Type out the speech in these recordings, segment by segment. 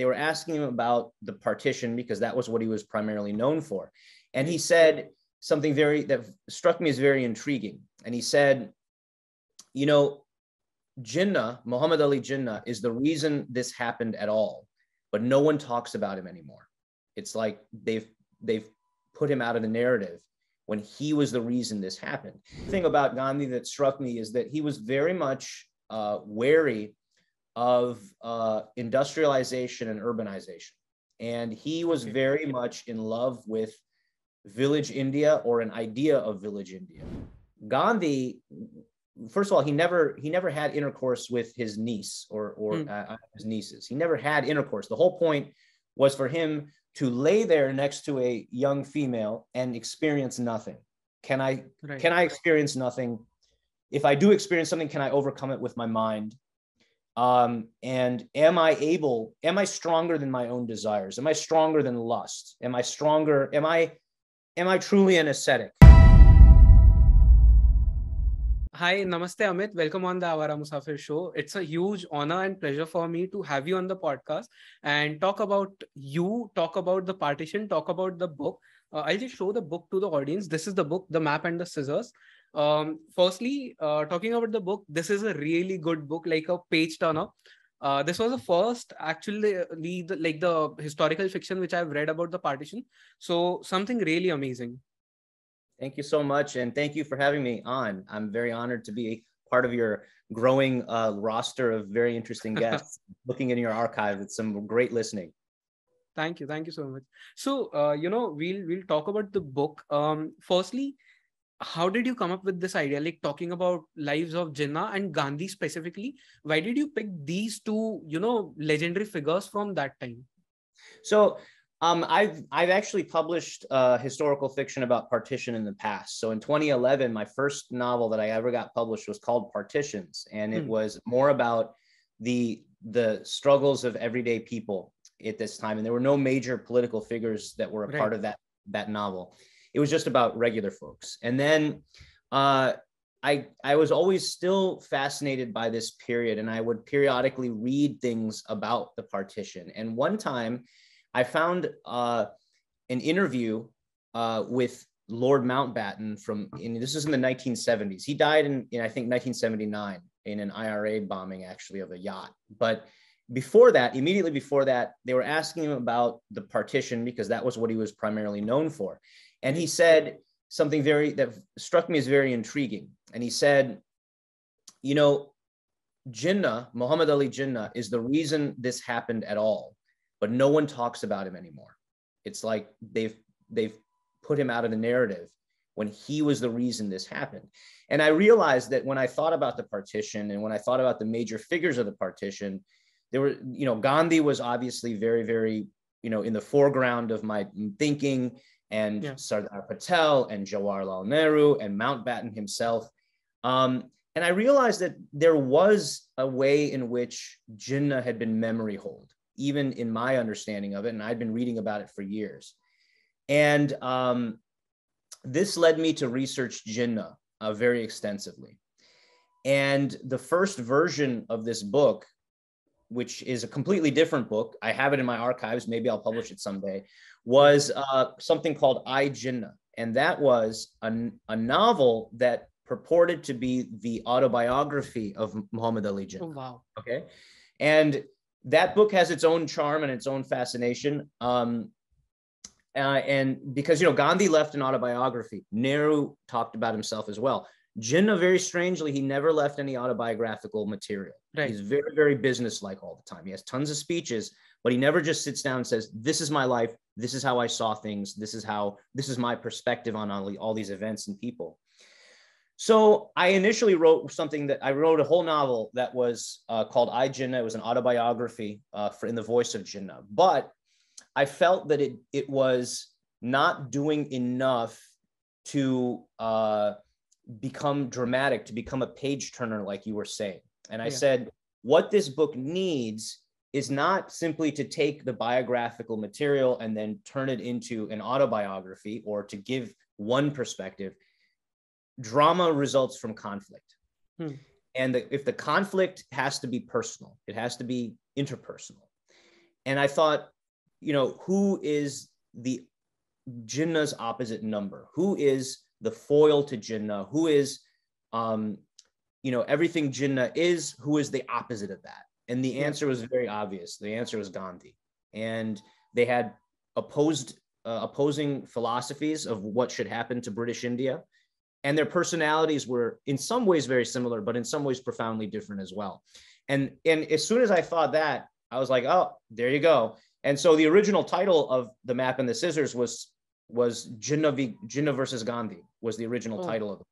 they were asking him about the partition because that was what he was primarily known for. And he said something very that struck me as very intriguing. And he said, you know, Jinnah, Muhammad Ali Jinnah, is the reason this happened at all, but no one talks about him anymore. It's like they've they've put him out of the narrative when he was the reason this happened. The thing about Gandhi that struck me is that he was very much uh, wary of uh, industrialization and urbanization. And he was very much in love with village India or an idea of village India. Gandhi, first of all, he never he never had intercourse with his niece or or mm. uh, his nieces. He never had intercourse. The whole point was for him to lay there next to a young female and experience nothing. Can I right. can I experience nothing? If I do experience something, can I overcome it with my mind? Um, and am I able, am I stronger than my own desires? Am I stronger than lust? Am I stronger? Am I, am I truly an ascetic? Hi, Namaste Amit. Welcome on the Awaara Musaafir show. It's a huge honor and pleasure for me to have you on the podcast and talk about you, talk about the partition, talk about the book. Uh, I'll just show the book to the audience. This is the book, The Map and the Scissors. Um, firstly, uh, talking about the book, this is a really good book, like a page turner. Uh, this was the first actually the, like the historical fiction which I've read about the partition. So something really amazing. Thank you so much. And thank you for having me on. I'm very honored to be part of your growing uh, roster of very interesting guests, looking in your archive with some great listening. Thank you. Thank you so much. So, uh, you know, we'll, we'll talk about the book. Um, firstly, how did you come up with this idea like talking about lives of jinnah and gandhi specifically why did you pick these two you know legendary figures from that time so um, I've I've actually published uh, historical fiction about partition in the past. So in 2011, my first novel that I ever got published was called Partitions, and it mm. was more about the the struggles of everyday people at this time. And there were no major political figures that were a right. part of that that novel. It was just about regular folks. And then uh, I I was always still fascinated by this period, and I would periodically read things about the partition. And one time I found uh, an interview uh, with Lord Mountbatten from, in, this is in the 1970s. He died in, in, I think, 1979 in an IRA bombing, actually, of a yacht. But before that, immediately before that, they were asking him about the partition because that was what he was primarily known for. And he said something very, that struck me as very intriguing. And he said, you know, Jinnah, Muhammad Ali Jinnah, is the reason this happened at all but no one talks about him anymore. It's like they've they've put him out of the narrative when he was the reason this happened. And I realized that when I thought about the partition and when I thought about the major figures of the partition, there were, you know, Gandhi was obviously very, very, you know, in the foreground of my thinking, and yeah. Sardar Patel and Jawaharlal Nehru and Mountbatten himself. Um, and I realized that there was a way in which Jinnah had been memory hold even in my understanding of it. And I'd been reading about it for years. And um, this led me to research Jinnah uh, very extensively. And the first version of this book, which is a completely different book, I have it in my archives, maybe I'll publish it someday, was uh, something called I Jinnah. And that was a, a novel that purported to be the autobiography of Muhammad Ali Jinnah. Oh, wow. Okay. And that book has its own charm and its own fascination. Um, uh, and because you know Gandhi left an autobiography, Nehru talked about himself as well. Jinnah, very strangely, he never left any autobiographical material. Right. He's very, very businesslike all the time. He has tons of speeches, but he never just sits down and says, "This is my life. This is how I saw things. This is how. This is my perspective on all, all these events and people." So I initially wrote something that I wrote a whole novel that was uh, called I Jinnah. It was an autobiography uh, for in the voice of Jinnah, but I felt that it it was not doing enough to uh, become dramatic, to become a page turner, like you were saying. And I yeah. said, what this book needs is not simply to take the biographical material and then turn it into an autobiography or to give one perspective drama results from conflict. Hmm. And the, if the conflict has to be personal, it has to be interpersonal. and I thought, you know, who is the Jinnah's opposite number? Who is the foil to Jinnah? Who is, um, you know, everything Jinnah is? Who is the opposite of that? And the answer was very obvious. The answer was Gandhi, and they had opposed uh, opposing philosophies of what should happen to British India. And their personalities were in some ways very similar, but in some ways profoundly different as well. And, and as soon as I thought that, I was like, oh, there you go. And so the original title of the map and the scissors was was Jinnah, v, Jinnah versus Gandhi was the original oh. title of it.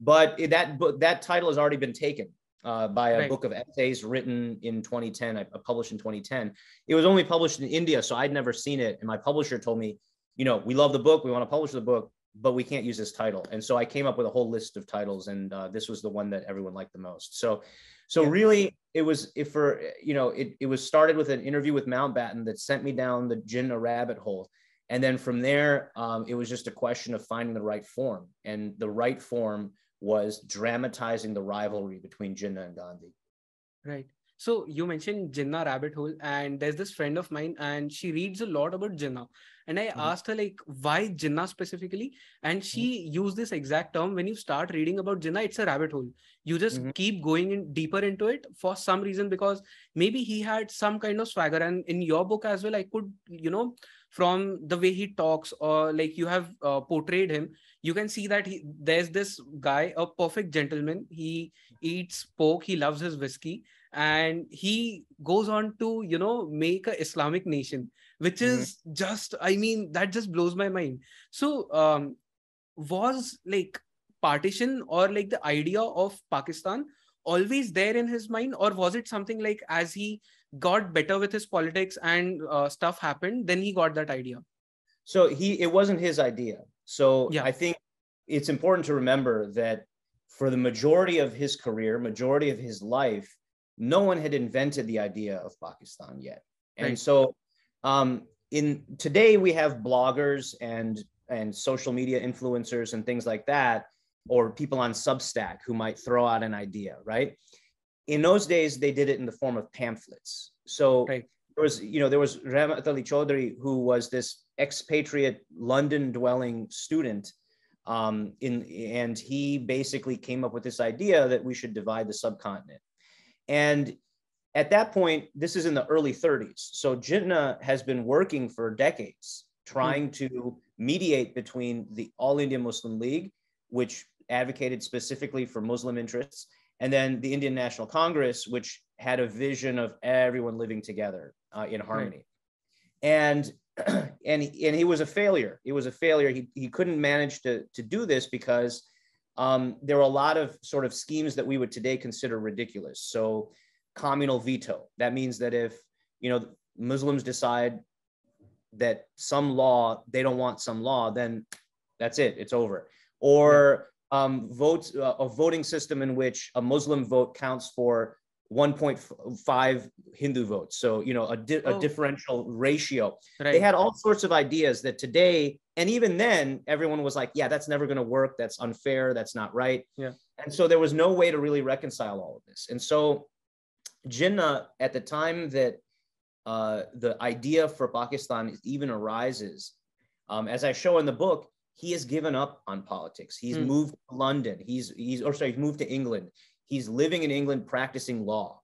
But that book that title has already been taken uh, by a right. book of essays written in 2010, I published in 2010. It was only published in India, so I'd never seen it. And my publisher told me, you know, we love the book, we want to publish the book, but we can't use this title. And so I came up with a whole list of titles, and uh, this was the one that everyone liked the most. So, so yeah. really, it was if for you know, it it was started with an interview with Mountbatten that sent me down the Jinnah rabbit hole. And then from there, um, it was just a question of finding the right form. And the right form was dramatizing the rivalry between Jinnah and Gandhi. Right. So you mentioned Jinnah rabbit hole, and there's this friend of mine, and she reads a lot about Jinnah. And I mm-hmm. asked her like, why Jinnah specifically? And she mm-hmm. used this exact term. When you start reading about Jinnah, it's a rabbit hole. You just mm-hmm. keep going in deeper into it for some reason because maybe he had some kind of swagger. And in your book as well, I could, you know, from the way he talks or like you have uh, portrayed him, you can see that he, there's this guy, a perfect gentleman. He eats pork. He loves his whiskey and he goes on to you know make a islamic nation which mm-hmm. is just i mean that just blows my mind so um was like partition or like the idea of pakistan always there in his mind or was it something like as he got better with his politics and uh, stuff happened then he got that idea so he it wasn't his idea so yeah. i think it's important to remember that for the majority of his career majority of his life no one had invented the idea of Pakistan yet. And right. so um, in today we have bloggers and and social media influencers and things like that, or people on Substack who might throw out an idea, right? In those days, they did it in the form of pamphlets. So right. there was, you know, there was Rahmat Ali Chaudhry, who was this expatriate London dwelling student. Um, in and he basically came up with this idea that we should divide the subcontinent and at that point, this is in the early 30s. So Jinnah has been working for decades trying mm-hmm. to mediate between the All India Muslim League, which advocated specifically for Muslim interests, and then the Indian National Congress, which had a vision of everyone living together uh, in harmony. And and and he was a failure. It was a failure. He, he couldn't manage to, to do this because um, there were a lot of sort of schemes that we would today consider ridiculous. So communal veto. That means that if, you know, Muslims decide that some law, they don't want some law, then that's it, it's over. Or um, votes, uh, a voting system in which a Muslim vote counts for 1.5 Hindu votes. So, you know, a, di- oh. a differential ratio. Right. They had all sorts of ideas that today, and even then, everyone was like, yeah, that's never going to work. That's unfair. That's not right. Yeah. And so there was no way to really reconcile all of this. And so Jinnah, at the time that uh, the idea for Pakistan even arises, um, as I show in the book, he has given up on politics. He's mm. moved to London. He's he's or sorry, he's moved to England. He's living in England practicing law.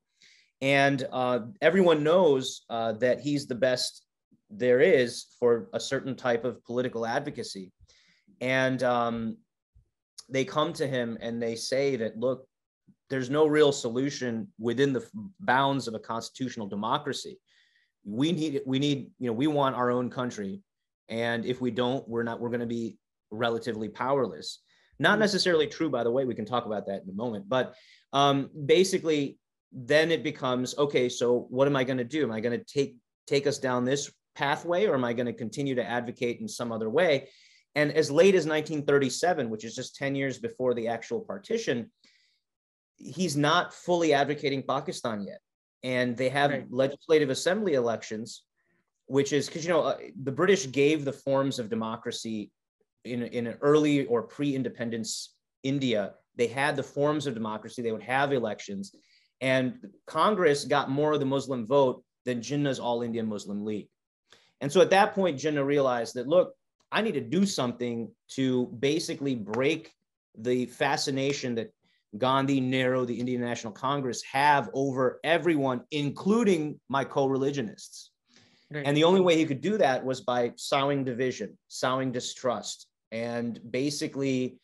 And uh, everyone knows uh, that he's the best there is for a certain type of political advocacy. And um, they come to him and they say that, look, there's no real solution within the bounds of a constitutional democracy. We need, we need, you know, we want our own country. And if we don't, we're not, we're going to be relatively powerless. Not necessarily true, by the way. We can talk about that in a moment. But um, basically, then it becomes okay. So what am I going to do? Am I going to take take us down this pathway, or am I going to continue to advocate in some other way? And as late as 1937, which is just 10 years before the actual partition, he's not fully advocating Pakistan yet. And they have right. legislative assembly elections, which is because, you know, uh, the British gave the forms of democracy in, in an early or pre-independence India, they had the forms of democracy. They would have elections, and Congress got more of the Muslim vote than Jinnah's All India Muslim League. And so at that point, Jinnah realized that, look, I need to do something to basically break the fascination that Gandhi, Nehru, the Indian National Congress have over everyone, including my co religionists. Right. And the only way he could do that was by sowing division, sowing distrust, and basically,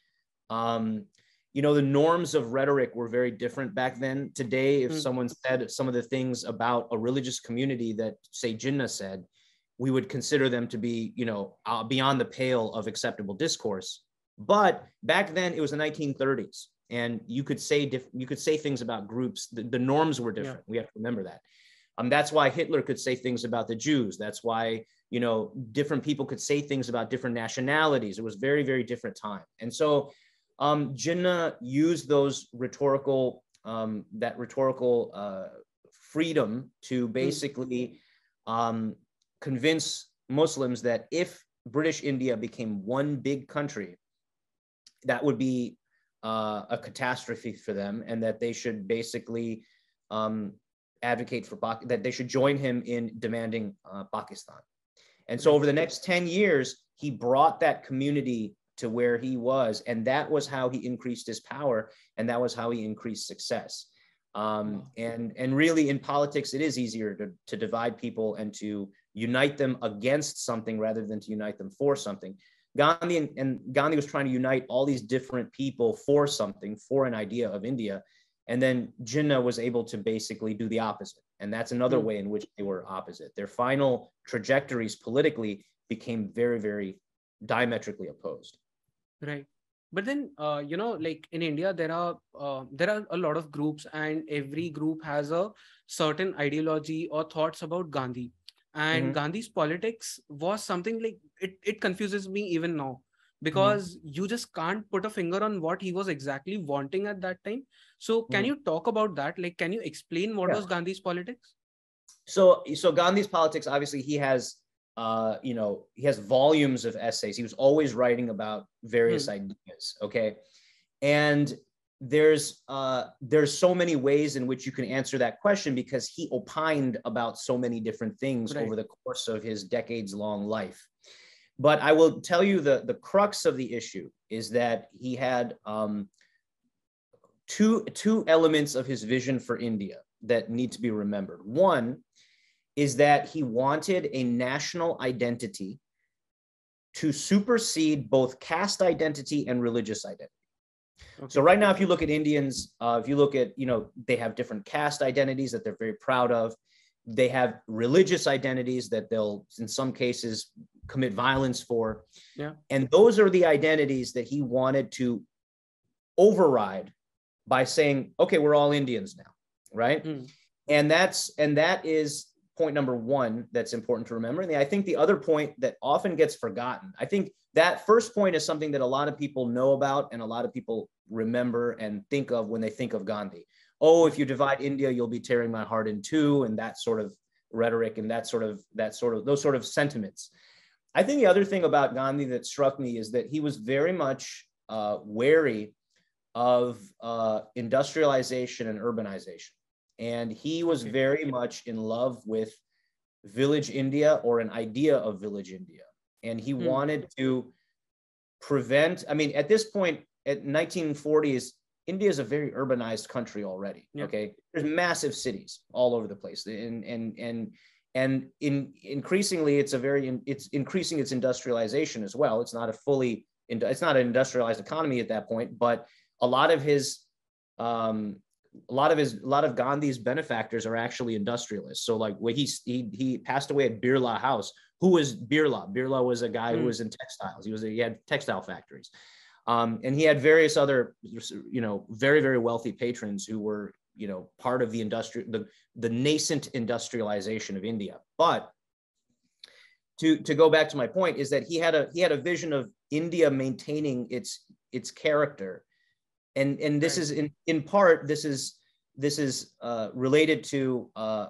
um, you know, the norms of rhetoric were very different back then. Today, if mm. someone said some of the things about a religious community that, say, Jinnah said, we would consider them to be, you know, uh, beyond the pale of acceptable discourse. But back then, it was the 1930s, and you could say diff- you could say things about groups. The, the norms were different. Yeah. We have to remember that. Um, that's why Hitler could say things about the Jews. That's why you know different people could say things about different nationalities. It was very very different time. And so um, Jinnah used those rhetorical um, that rhetorical uh, freedom to hmm. basically um, convince Muslims that if British India became one big country, that would be uh, a catastrophe for them, and that they should basically um, advocate for that they should join him in demanding uh, Pakistan. And so over the next 10 years, he brought that community to where he was. And that was how he increased his power. And that was how he increased success. Um, and, and really in politics, it is easier to, to divide people and to unite them against something rather than to unite them for something. Gandhi and, and Gandhi was trying to unite all these different people for something, for an idea of India. And then Jinnah was able to basically do the opposite. And that's another mm. way in which they were opposite. Their final trajectories politically became very, very diametrically opposed. Right. But then, uh, you know, like in India, there are uh, there are a lot of groups, and every group has a certain ideology or thoughts about Gandhi. And mm-hmm. Gandhi's politics was something like it. It confuses me even now because mm-hmm. you just can't put a finger on what he was exactly wanting at that time so can mm-hmm. you talk about that like can you explain what yeah. was gandhi's politics so so gandhi's politics obviously he has uh you know he has volumes of essays he was always writing about various mm-hmm. ideas okay and there's uh there's so many ways in which you can answer that question because he opined about so many different things right. over the course of his decades long life but I will tell you the, the crux of the issue is that he had um, two, two elements of his vision for India that need to be remembered. One is that he wanted a national identity to supersede both caste identity and religious identity. Okay. So right now, if you look at Indians, uh, if you look at, you know, they have different caste identities that they're very proud of. They have religious identities that they'll, in some cases, commit violence for. Yeah. And those are the identities that he wanted to override by saying, okay, we're all Indians now, right? Mm. And that's and that is point number one that's important to remember. And I think the other point that often gets forgotten, I think that first point is something that a lot of people know about and a lot of people remember and think of when they think of Gandhi. Oh, if you divide India, you'll be tearing my heart in two, and that sort of rhetoric and that sort of that sort of those sort of sentiments. I think the other thing about Gandhi that struck me is that he was very much uh, wary of uh, industrialization and urbanization. And he was very much in love with village India or an idea of village India. And he mm. wanted to prevent, I mean, at this point, at 1940s, India is a very urbanized country already. Yeah. Okay. There's massive cities all over the place. And, and, and, and in increasingly it's a very it's increasing its industrialization as well. It's not a fully it's not an industrialized economy at that point but a lot of his um, a lot of his a lot of gandhi's benefactors are actually industrialists. So like when he he, he passed away at birla house. Who was birla? Birla was a guy mm. who was in textiles. He was a, he had textile factories. Um, and he had various other you know very very wealthy patrons who were you know part of the industry the, the nascent industrialization of india. But to to go back to my point is that he had a he had a vision of india maintaining its its character. And and this is in in part this is this is uh, related to uh,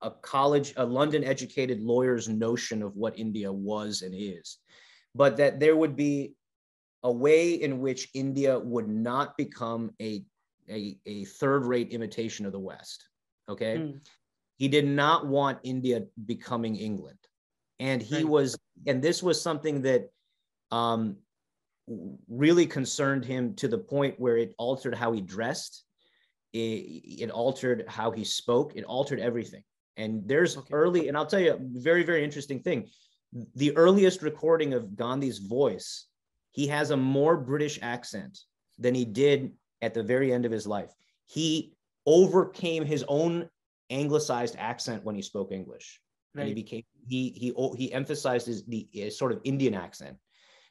a college a london educated lawyer's notion of what india was and is. But that there would be a way in which india would not become a a, a third rate imitation of the West. Okay. Mm. he did not want India becoming England. And he right. was, and this was something that um, really concerned him to the point where it altered how he dressed, it, it altered how he spoke, it altered everything. And there's okay. early, and I'll tell you a very, very interesting thing. The earliest recording of Gandhi's voice, he has a more British accent than he did at the very end of his life. He overcame his own anglicized accent when he spoke English. Right. And he became he he he emphasized his the uh, sort of Indian accent,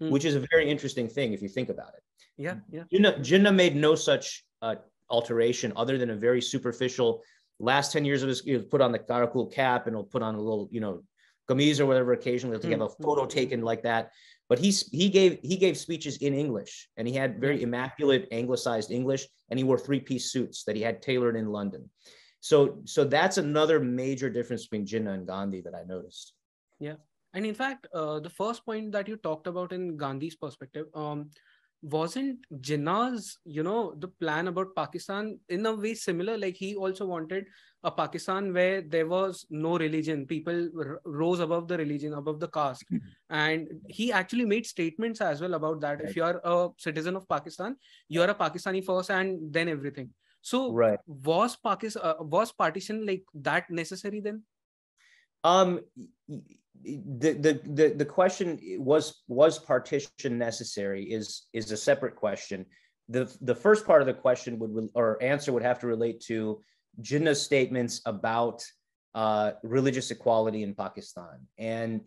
mm. which is a very interesting thing if you think about it. Yeah, yeah. Jinnah, Jinnah made no such uh, alteration other than a very superficial. Last ten years of his, he'll put on the karakul cap and he'll put on a little, you know, kameez or whatever. Occasionally, he'll mm. have a photo taken like that. But he's he gave he gave speeches in English and he had very immaculate anglicized English and he wore three piece suits that he had tailored in London. So so that's another major difference between Jinnah and Gandhi that I noticed. Yeah, and in fact, uh, the first point that you talked about in Gandhi's perspective, um, wasn't Jinnah's, you know, the plan about Pakistan in a way similar? Like he also wanted a Pakistan where there was no religion, people r- rose above the religion, above the caste, mm-hmm. and he actually made statements as well about that. Right. If you are a citizen of Pakistan, you are a Pakistani first, and then everything. So right. was Pakistan uh, was partition like that necessary then? Um, the, the the question was was partition necessary is is a separate question. The the first part of the question would or answer would have to relate to Jinnah's statements about uh, religious equality in Pakistan, and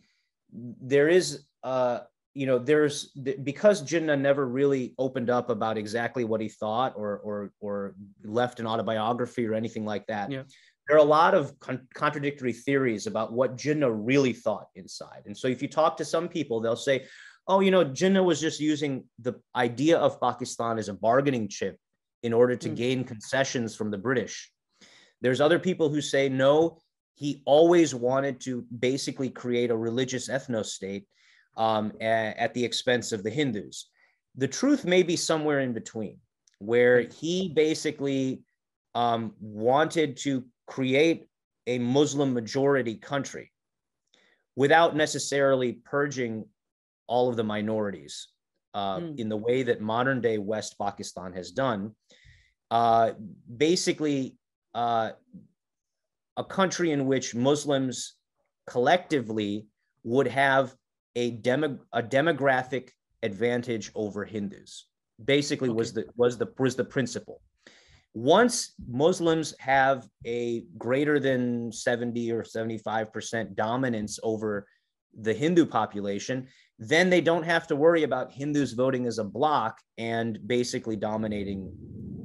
there is uh, you know, there's because Jinnah never really opened up about exactly what he thought or or or left an autobiography or anything like that. Yeah. There are a lot of con- contradictory theories about what Jinnah really thought inside. And so if you talk to some people, they'll say, "Oh, you know, Jinnah was just using the idea of Pakistan as a bargaining chip in order to mm. gain concessions from the British." There's other people who say, "No, he always wanted to basically create a religious ethno state um, a, at the expense of the Hindus. The truth may be somewhere in between, where he basically um, wanted to create a Muslim majority country without necessarily purging all of the minorities uh, mm. in the way that modern day West Pakistan has done. Uh, basically, uh, a country in which Muslims collectively would have a demo a demographic advantage over Hindus. Basically, okay. was the was the was the principle. Once Muslims have a greater than 70 or 75% dominance over the Hindu population, then they don't have to worry about Hindus voting as a block and basically dominating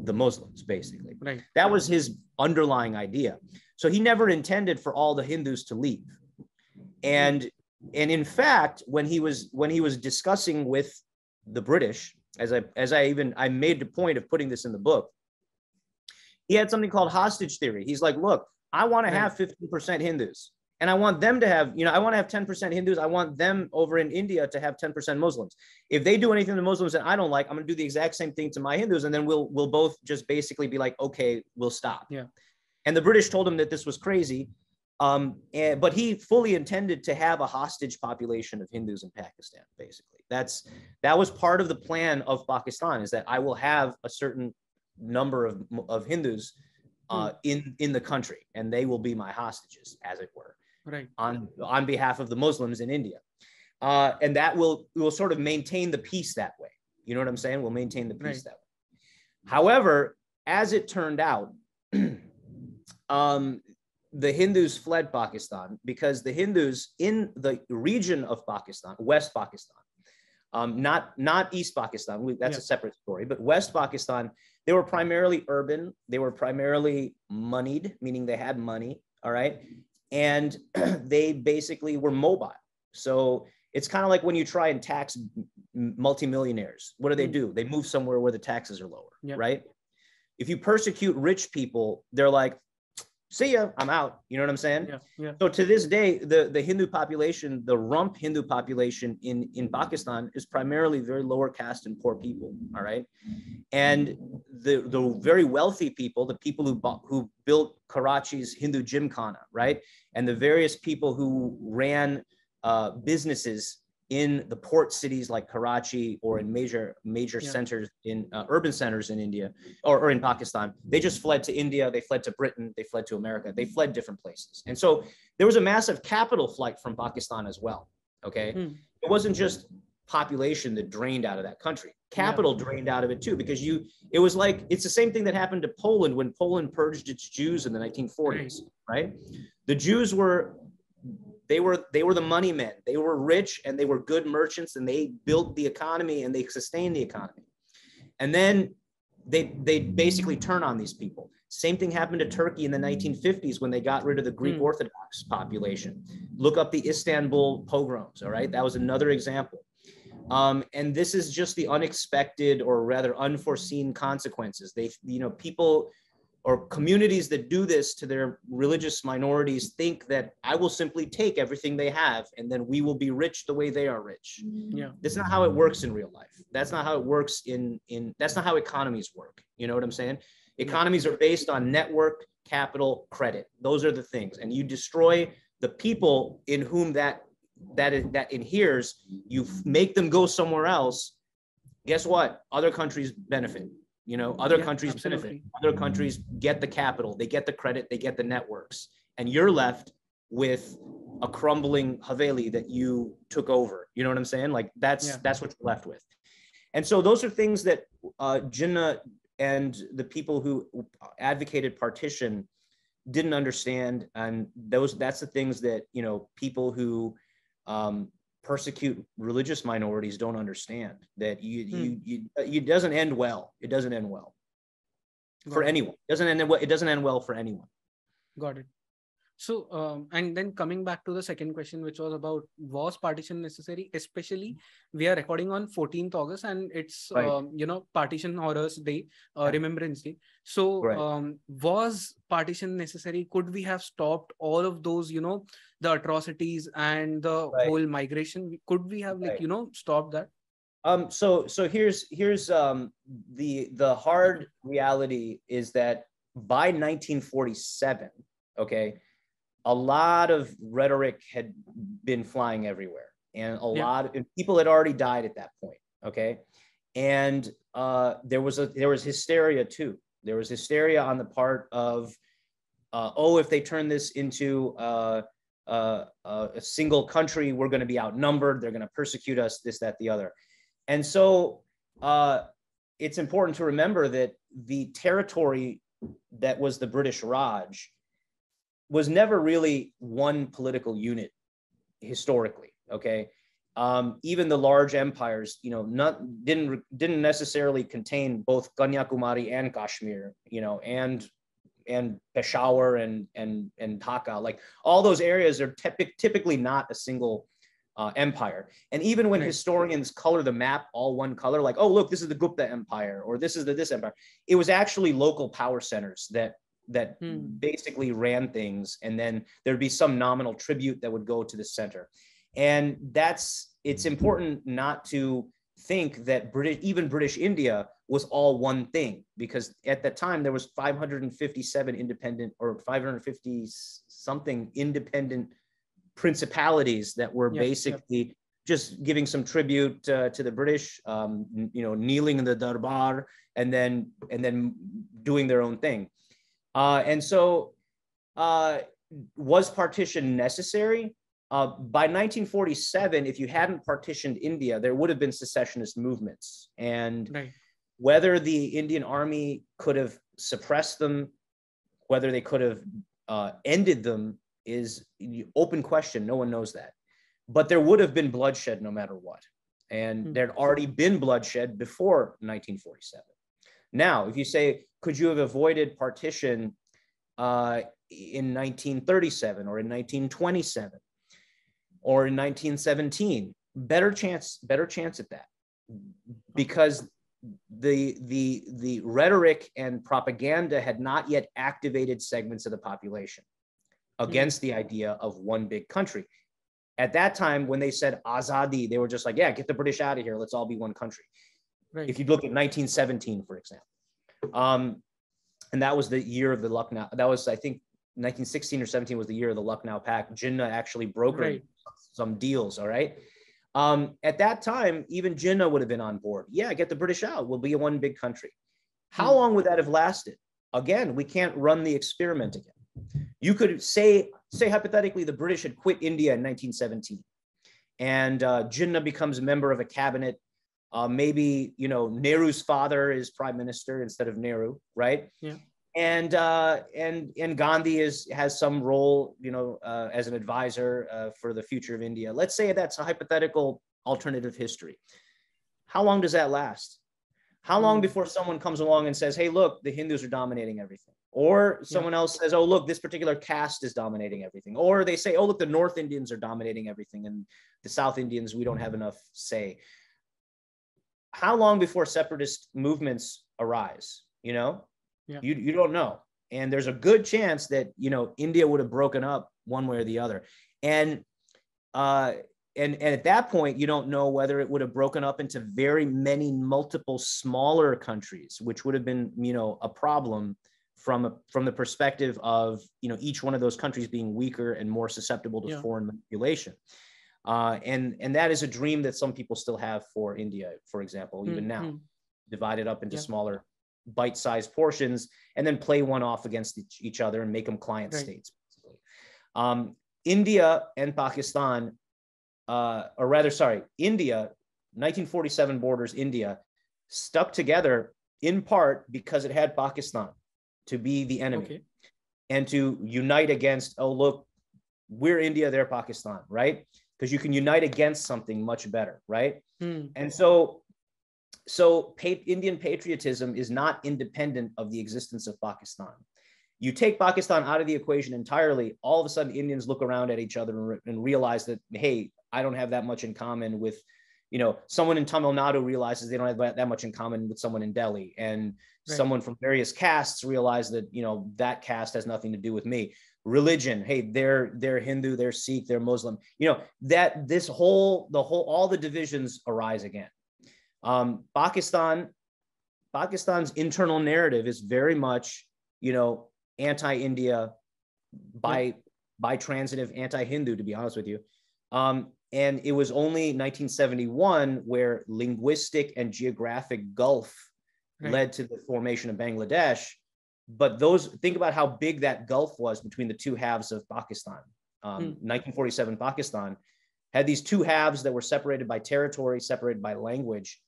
the Muslims, basically. Right. That was his underlying idea. So he never intended for all the Hindus to leave. And and in fact when he was when he was discussing with the british as i as i even i made the point of putting this in the book he had something called hostage theory. He's like look i want to have 15% hindus and i want them to have you know i want to have 10% hindus. I want them over in india to have 10% muslims. If they do anything to muslims that i don't like i'm going to do the exact same thing to my hindus and then we'll we'll both just basically be like okay we'll stop. Yeah. And the british told him that this was crazy um, and, but he fully intended to have a hostage population of Hindus in Pakistan. Basically, that's that was part of the plan of Pakistan. Is that I will have a certain number of of Hindus uh, hmm. in in the country, and they will be my hostages, as it were, right on on behalf of the Muslims in India, uh, and that will will sort of maintain the peace that way. You know what I'm saying? We'll maintain the peace right. that way. However, as it turned out. um, the Hindus fled Pakistan because the Hindus in the region of Pakistan, West Pakistan, um, not not East Pakistan, that's yeah. a separate story, but West Pakistan, they were primarily urban. They were primarily moneyed, meaning they had money. All right, and they basically were mobile. So it's kind of like when you try and tax multimillionaires. What do they mm. do? They move somewhere where the taxes are lower, yeah. right? If you persecute rich people, they're like, see ya, I'm out. You know what I'm saying? Yeah, yeah. So to this day, the, the Hindu population, the rump Hindu population in, in Pakistan is primarily very lower caste and poor people. All right. And the, the very wealthy people, the people who, who built Karachi's Hindu Gymkhana, right? And the various people who ran uh, businesses in the port cities like Karachi or in major major yeah. centers in uh, urban centers in India or, or in Pakistan. They just fled to India, they fled to Britain, they fled to America, they fled different places. And so there was a massive capital flight from Pakistan as well. Okay. Mm. It wasn't just population that drained out of that country. Capital yeah. drained out of it too, because you it was like it's the same thing that happened to Poland when Poland purged its Jews in the 1940s, right? The Jews were they were they were the money men. They were rich and they were good merchants and they built the economy and they sustained the economy. And then they they basically turn on these people. Same thing happened to Turkey in the 1950s when they got rid of the Greek mm. Orthodox population. Look up the Istanbul pogroms. All right, that was another example. Um, and this is just the unexpected or rather unforeseen consequences. They, you know, people or communities that do this to their religious minorities think that I will simply take everything they have and then we will be rich the way they are rich. Mm-hmm. Yeah. That's not how it works in real life. That's not how it works in in that's not how economies work. You know what I'm saying? Economies are based on network, capital, credit. Those are the things. And you destroy the people in whom that that is that inheres, you make them go somewhere else. Guess what? Other countries benefit you know, other yeah, countries absolutely. benefit. Other countries get the capital, they get the credit, they get the networks, and you're left with a crumbling Haveli that you took over. You know what I'm saying? Like that's yeah. that's what you're left with. And so those are things that uh, Jinnah and the people who advocated partition didn't understand, and those that's the things that you know people who um, persecute religious minorities don't understand that you hmm. you you it doesn't end well. It doesn't end well Got for it. anyone. It doesn't end well. It doesn't end well for anyone. Got it. So, um, and then coming back to the second question, which was about was partition necessary? Especially, we are recording on 14th August, and it's right. um, you know Partition Horrors Day, uh, yeah. Remembrance Day. So, right. um, was partition necessary? Could we have stopped all of those, you know, the atrocities and the right. whole migration? Could we have like you know stopped that? Um. So, so here's here's um the the hard reality is that by 1947, okay a lot of rhetoric had been flying everywhere and a yeah. lot of people had already died at that point okay? And uh, there was a there was hysteria too. There was hysteria on the part of uh, oh if they turn this into uh, uh a single country we're going to be outnumbered they're going to persecute us this that the other. And so uh, it's important to remember that the territory that was the british raj was never really one political unit historically. Okay. Um, even the large empires, you know, not didn't didn't necessarily contain both Kanyakumari and Kashmir, you know, and and Peshawar and and and Dhaka. Like all those areas are typic, typically not a single uh, empire. And even when historians color the map all one color, like oh look, this is the Gupta Empire or this is the this empire, it was actually local power centers that that hmm. basically ran things and then there'd be some nominal tribute that would go to the center and that's it's important not to think that british even british india was all one thing because at that time there was 557 independent or 550 something independent principalities that were yeah, basically yeah. just giving some tribute uh, to the british um, you know kneeling in the darbar and then and then doing their own thing uh, and so, uh, was partition necessary? Uh, by 1947, if you hadn't partitioned India, there would have been secessionist movements. And right. whether the Indian army could have suppressed them, whether they could have uh, ended them, is open question. No one knows that. But there would have been bloodshed no matter what. And mm-hmm. there'd already been bloodshed before 1947. Now, if you say, could you have avoided partition uh, in 1937 or in 1927 or in 1917? Better chance, better chance at that, because the the the rhetoric and propaganda had not yet activated segments of the population against the idea of one big country. At that time, when they said Azadi, they were just like, yeah, get the British out of here. Let's all be one country. Right. If you look at 1917, for example, um, and that was the year of the Lucknow. That was, I think, 1916 or 17 was the year of the Lucknow Pact. Jinnah actually brokered right. some deals. All right. Um, at that time, even Jinnah would have been on board. Yeah, get the British out. We'll be one big country. How hmm. long would that have lasted? Again, we can't run the experiment again. You could say, say hypothetically, the British had quit India in 1917, and uh, Jinnah becomes a member of a cabinet. Uh, maybe you know Nehru's father is prime minister instead of Nehru, right? Yeah and uh, and and Gandhi is has some role, you know, uh, as an advisor uh, for the future of India. Let's say that's a hypothetical alternative history. How long does that last? How long hmm. before someone comes along and says, "Hey, look, the Hindus are dominating everything," or someone yeah. else says, "Oh, look, this particular caste is dominating everything," or they say, "Oh, look, the North Indians are dominating everything, and the South Indians we don't have enough say." How long before separatist movements arise? You know, yeah. You you don't know. And there's a good chance that you know India would have broken up one way or the other. And uh and, and at that point, you don't know whether it would have broken up into very many multiple smaller countries, which would have been, you know, a problem from a, from the perspective of, you know, each one of those countries being weaker and more susceptible to yeah. foreign manipulation. Uh, and and that is a dream that some people still have for India, for example, even mm-hmm. now, divided up into yeah. smaller bite-sized portions and then play one off against each, other and make them client right. states um, india and pakistan uh, or rather sorry india 1947 borders india stuck together in part because it had pakistan to be the enemy okay. and to unite against oh look we're india they're pakistan right because you can unite against something much better right hmm. and so so pa- Indian patriotism is not independent of the existence of Pakistan. You take Pakistan out of the equation entirely, all of a sudden Indians look around at each other and, re- and realize that, hey, I don't have that much in common with, you know, someone in Tamil Nadu realizes they don't have that much in common with someone in Delhi. And right. someone from various castes realize that, you know, that caste has nothing to do with me religion hey they're they're hindu they're sikh they're muslim you know that this whole the whole all the divisions arise again um, Pakistan, Pakistan's internal narrative is very much, you know, anti-India, by by transitive anti-Hindu, to be honest with you. Um, and it was only 1971 where linguistic and geographic gulf right. led to the formation of Bangladesh. But those think about how big that gulf was between the two halves of Pakistan. Um, hmm. 1947 Pakistan had these two halves that were separated by territory, separated by language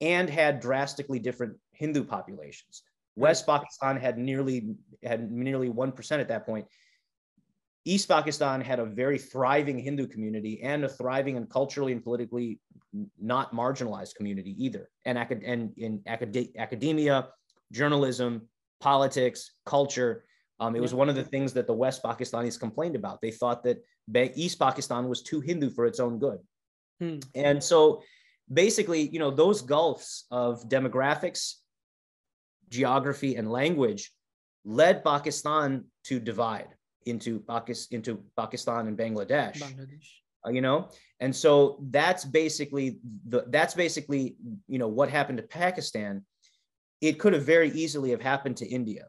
and had drastically different Hindu populations. West Pakistan had nearly had nearly one percent at that point. East Pakistan had a very thriving Hindu community and a thriving and culturally and politically not marginalized community either. And, acad- and in acad- academia, journalism, politics, culture, um, it was one of the things that the West Pakistanis complained about. They thought that East Pakistan was too Hindu for its own good. Hmm. And so basically, you know, those gulfs of demographics, geography, and language led Pakistan to divide into Pakistan, into Pakistan and Bangladesh. Bangladesh. Uh, you know, and so that's basically the that's basically you know what happened to Pakistan. It could have very easily have happened to India.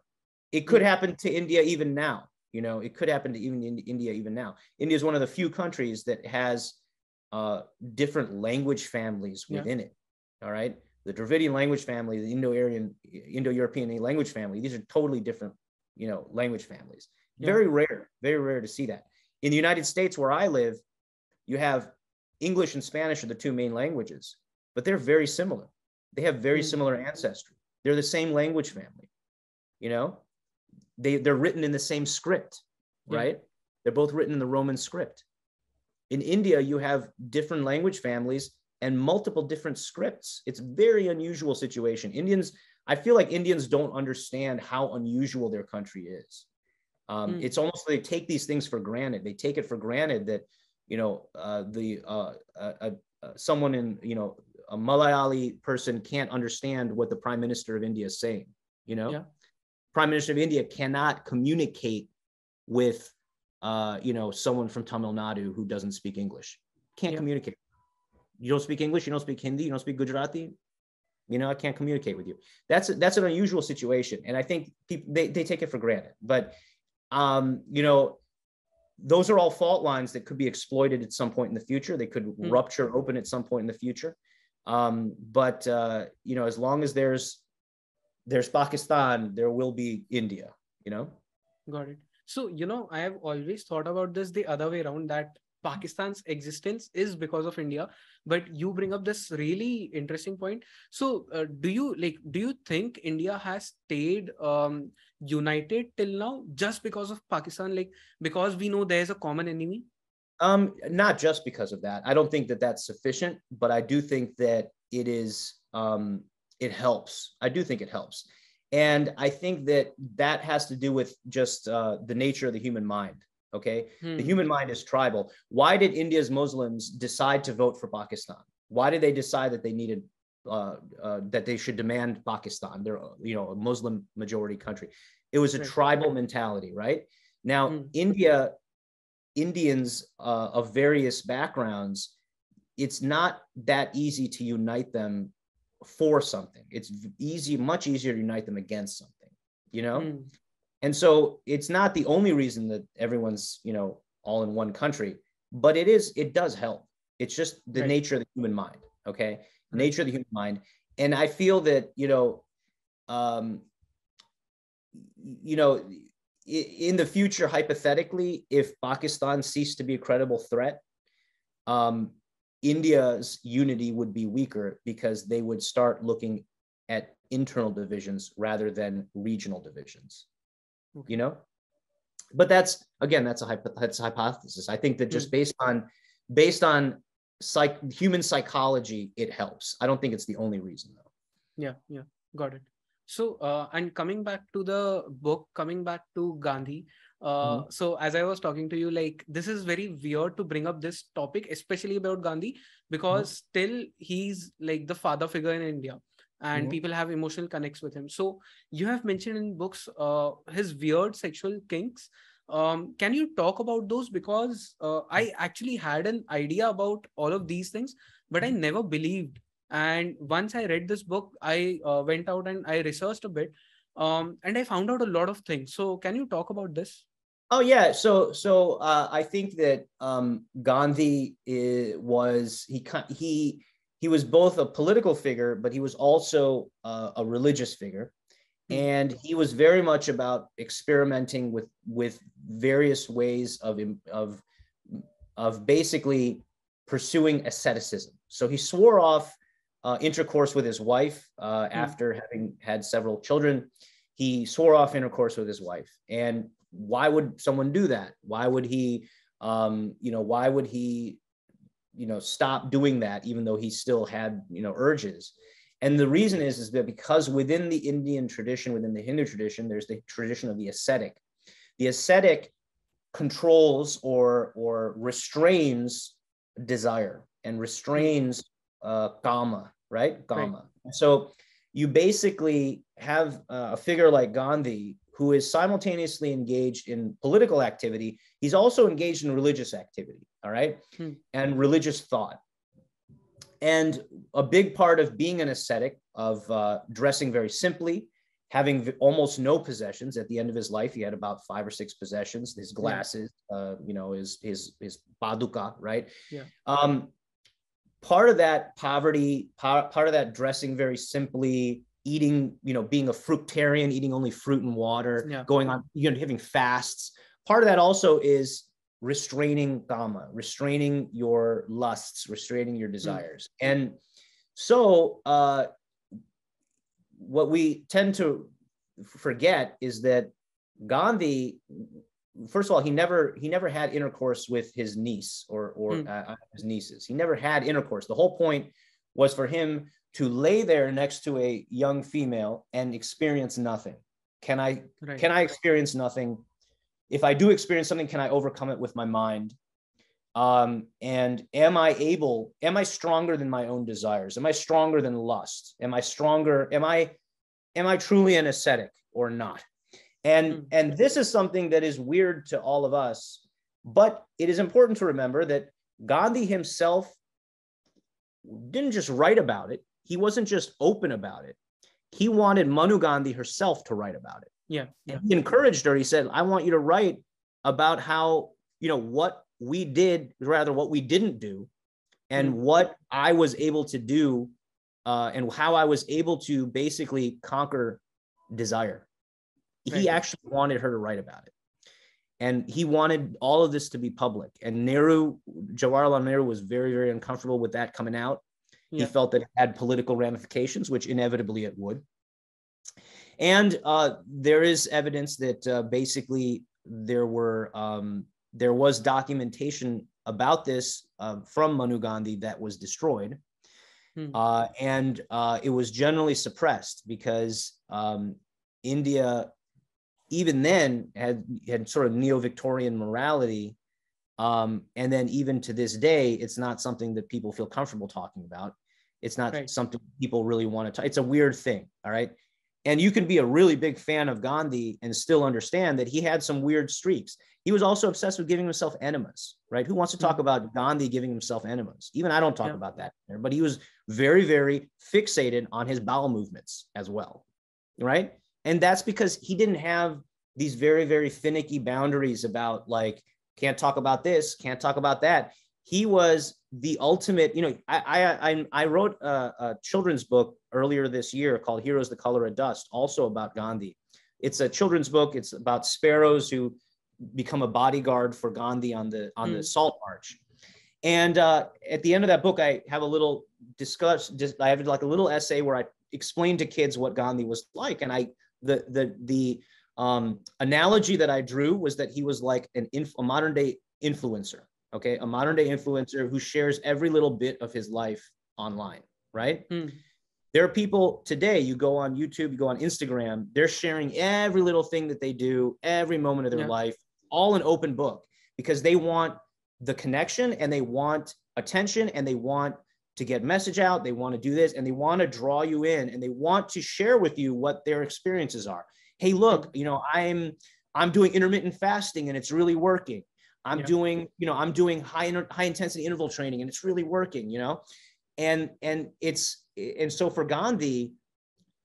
It could happen to India even now. You know, it could happen to even in India even now. India is one of the few countries that has uh, different language families within yeah. it. All right. The Dravidian language family, the Indo-Aryan, Indo-European language family, these are totally different, you know, language families. Yeah. Very rare, very rare to see that. In the United States, where I live, you have English and Spanish are the two main languages, but they're very similar. They have very mm-hmm. similar ancestry. They're the same language family. You know, they they're written in the same script, yeah. right? They're both written in the Roman script. In India, you have different language families and multiple different scripts. It's very unusual situation. Indians, I feel like Indians don't understand how unusual their country is. Um, mm. It's almost like they take these things for granted. They take it for granted that, you know, uh, the uh, uh, uh, someone in, you know, a Malayali person can't understand what the prime minister of India is saying. You know, yeah. prime minister of India cannot communicate with, uh, you know, someone from Tamil Nadu who doesn't speak English. Can't yeah. communicate. You don't speak English. You don't speak Hindi. You don't speak Gujarati. You know, I can't communicate with you. That's that's an unusual situation, and I think people they, they take it for granted. But um, you know, those are all fault lines that could be exploited at some point in the future. They could mm. rupture open at some point in the future. Um, but uh, you know, as long as there's there's Pakistan, there will be India. You know. Got it. So you know, I have always thought about this the other way around that Pakistan's existence is because of India. But you bring up this really interesting point. So, uh, do you like? Do you think India has stayed um, united till now just because of Pakistan? Like because we know there's a common enemy. Um, not just because of that. I don't think that that's sufficient, but I do think that it is. Um, it helps. I do think it helps, and I think that that has to do with just uh, the nature of the human mind Okay. Hmm. The human mind is tribal. Why did India's Muslims decide to vote for Pakistan? Why did they decide that they needed uh, uh, that they should demand Pakistan? They're you know a Muslim majority country. It was a tribal mentality, right? Now hmm. India, Indians uh, of various backgrounds, it's not that easy to unite them for something. It's easy, much easier to unite them against something. You know, hmm. And so it's not the only reason that everyone's, you know, all in one country, but it is, it does help. It's just the right. nature of the human mind. Okay. Nature of the human mind. And I feel that, you know, um, you know, in the future, hypothetically, if Pakistan ceased to be a credible threat, um, India's unity would be weaker because they would start looking at internal divisions rather than regional divisions you know? But that's again that's a hypo- that's a hypothesis. I think that just mm. based on based on psych human psychology it helps. I don't think it's the only reason though. Yeah yeah. Got it so uh, and coming back to the book coming back to gandhi uh, mm-hmm. so as i was talking to you like this is very weird to bring up this topic especially about gandhi because mm-hmm. still he's like the father figure in india and mm-hmm. people have emotional connects with him so you have mentioned in books uh, his weird sexual kinks um, can you talk about those because uh, i actually had an idea about all of these things but i mm-hmm. never believed and once i read this book i uh, went out and i researched a bit um, and i found out a lot of things so can you talk about this Oh yeah, so so uh, I think that um, Gandhi is, was he he he was both a political figure, but he was also uh, a religious figure. Hmm. And he was very much about experimenting with, with various ways of, of, of basically pursuing asceticism. So he swore off uh, intercourse with his wife uh, mm. after having had several children. He swore off intercourse with his wife. And why would someone do that? Why would he, um, you know, why would he you know stop doing that even though he still had you know urges and the reason is is that because within the indian tradition within the hindu tradition there's the tradition of the ascetic the ascetic controls or or restrains desire and restrains uh, kama right kama right. so you basically have a figure like gandhi who is simultaneously engaged in political activity. He's also engaged in religious activity, all right, hmm. and religious thought. And a big part of being an ascetic, of uh, dressing very simply, having v- almost no possessions. At the end of his life, he had about five or six possessions. His glasses, yeah. uh, you know, his his his paduka, right? Yeah. Um, part of that poverty, part, of that dressing very simply, eating, you know, being a fruitarian, eating only fruit and water, yeah. going on, you know, having fasts. Part of that also is restraining kama, restraining your lusts, restraining your hmm. desires. Mm. And so, uh, what we tend to forget is that Gandhi, first of all, he never he never had intercourse with his niece or or mm. uh, his nieces. He never had intercourse. The whole point was for him to lay there next to a young female and experience nothing can i right. can i experience nothing if i do experience something can i overcome it with my mind Um, and am I able, am I stronger than my own desires? Am I stronger than lust? Am I stronger? Am I, am I truly an ascetic or not? And, mm. and this is something that is weird to all of us, but it is important to remember that Gandhi himself didn't just write about it. He wasn't just open about it. He wanted Manu Gandhi herself to write about it. Yeah. yeah. He encouraged her. He said, I want you to write about how, you know, what we did, rather what we didn't do, and mm-hmm. what I was able to do, uh, and how I was able to basically conquer desire. Right. He actually wanted her to write about it. And he wanted all of this to be public. And Nehru, Jawaharlal Nehru was very, very uncomfortable with that coming out. Yeah. He felt that it had political ramifications, which inevitably it would. And uh, there is evidence that uh, basically there were um, there was documentation about this uh, from Manu Gandhi that was destroyed. Hmm. Uh, and uh, it was generally suppressed because um, India, even then, had had sort of neo-Victorian morality, um, and then even to this day, it's not something that people feel comfortable talking about. It's not right. something people really want to talk. It's a weird thing. All right. And you can be a really big fan of Gandhi and still understand that he had some weird streaks. He was also obsessed with giving himself enemas, right? Who wants to talk mm-hmm. about Gandhi giving himself enemas? Even I don't talk yeah. about that, but he was very, very fixated on his bowel movements as well, right? And that's because he didn't have these very, very finicky boundaries about like, can't talk about this, can't talk about that. He was the ultimate, you know, I, I, I wrote a, a children's book earlier this year called Heroes the Color of Dust, also about Gandhi. It's a children's book. It's about sparrows who become a bodyguard for Gandhi on the on mm. the. Salt March. And uh, at the end of that book, I have a little discuss. Just, I have like a little essay where I explain to kids what Gandhi was like, and I the the the um, analogy that I drew was that he was like an inf- a modern day influencer. Okay, a modern day influencer who shares every little bit of his life online. Right. Mm. There are people today, you go on YouTube, you go on Instagram, they're sharing every little thing that they do, every moment of their yeah. life, all an open book because they want the connection and they want attention and they want to get message out they want to do this and they want to draw you in and they want to share with you what their experiences are hey look you know i'm i'm doing intermittent fasting and it's really working i'm yeah. doing you know i'm doing high high intensity interval training and it's really working you know and and it's and so for gandhi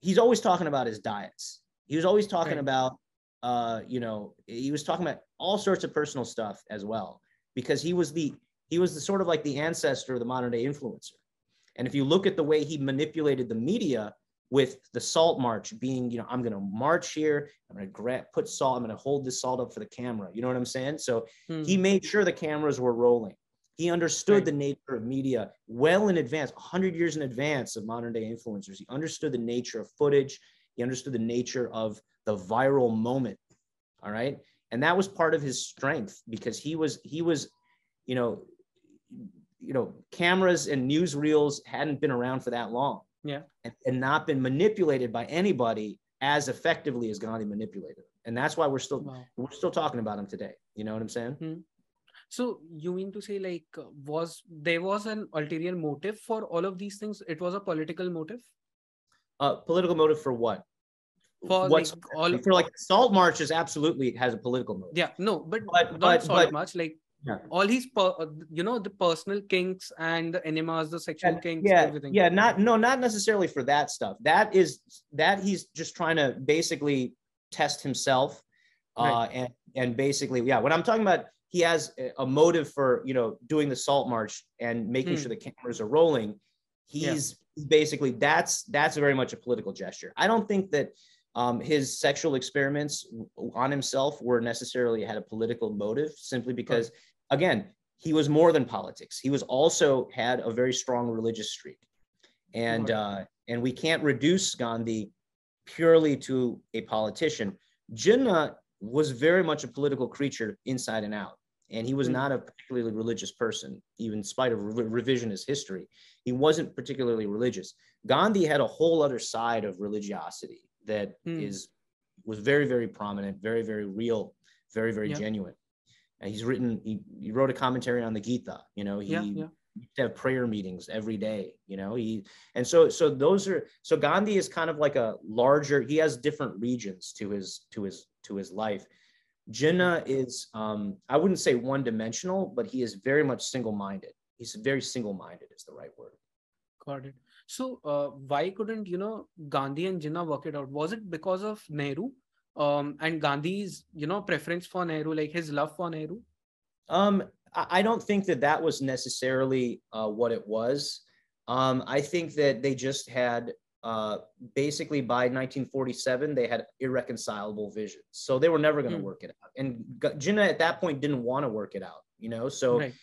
he's always talking about his diets he was always talking right. about uh, you know, he was talking about all sorts of personal stuff as well, because he was the he was the sort of like the ancestor of the modern day influencer. And if you look at the way he manipulated the media with the salt march being, you know, I'm going to march here, I'm going to gra- put salt, I'm going to hold this salt up for the camera. You know what I'm saying? So hmm. he made sure the cameras were rolling. He understood right. the nature of media well in advance, 100 years in advance of modern day influencers. He understood the nature of footage. He understood the nature of the viral moment. All right. And that was part of his strength because he was, he was, you know, you know, cameras and newsreels hadn't been around for that long. Yeah. And, and not been manipulated by anybody as effectively as Gandhi manipulated. And that's why we're still wow. we're still talking about him today. You know what I'm saying? Mm-hmm. So you mean to say like was there was an ulterior motive for all of these things? It was a political motive. Uh, political motive for what? for what's like all for like salt marches absolutely it has a political motive yeah no but, but not but, salt but, march like yeah. all his per, you know the personal kinks and the enemas the sexual yeah, kinks yeah everything yeah not no not necessarily for that stuff that is that he's just trying to basically test himself uh right. and and basically yeah what i'm talking about he has a motive for you know doing the salt march and making hmm. sure the cameras are rolling he's yeah. basically that's that's very much a political gesture i don't think that um, his sexual experiments on himself were necessarily had a political motive simply because, right. Again, he was more than politics. He was also had a very strong religious streak, and uh, and we can't reduce Gandhi purely to a politician. Jinnah was very much a political creature inside and out, and he was mm-hmm. not a particularly religious person, even in spite of re- revisionist history. He wasn't particularly religious. Gandhi had a whole other side of religiosity that hmm. is was very very prominent very very real very very yeah. genuine he's written he, he wrote a commentary on the Gita. You know, he yeah, yeah. have prayer meetings every day. You know, he and so so those are so Gandhi is kind of like a larger. He has different regions to his to his to his life. Jinnah is um, I wouldn't say one dimensional, but he is very much single minded. He's very single minded is the right word. Got it. So uh, why couldn't you know Gandhi and Jinnah work it out? Was it because of Nehru? Um, and Gandhi's, you know, preference for Nehru, like his love for Nehru? Um, I don't think that that was necessarily uh, what it was. Um, I think that they just had uh, basically by 1947 they had irreconcilable visions, so they were never going to mm. work it out. And Jinnah at that point didn't want to work it out, you know. So right.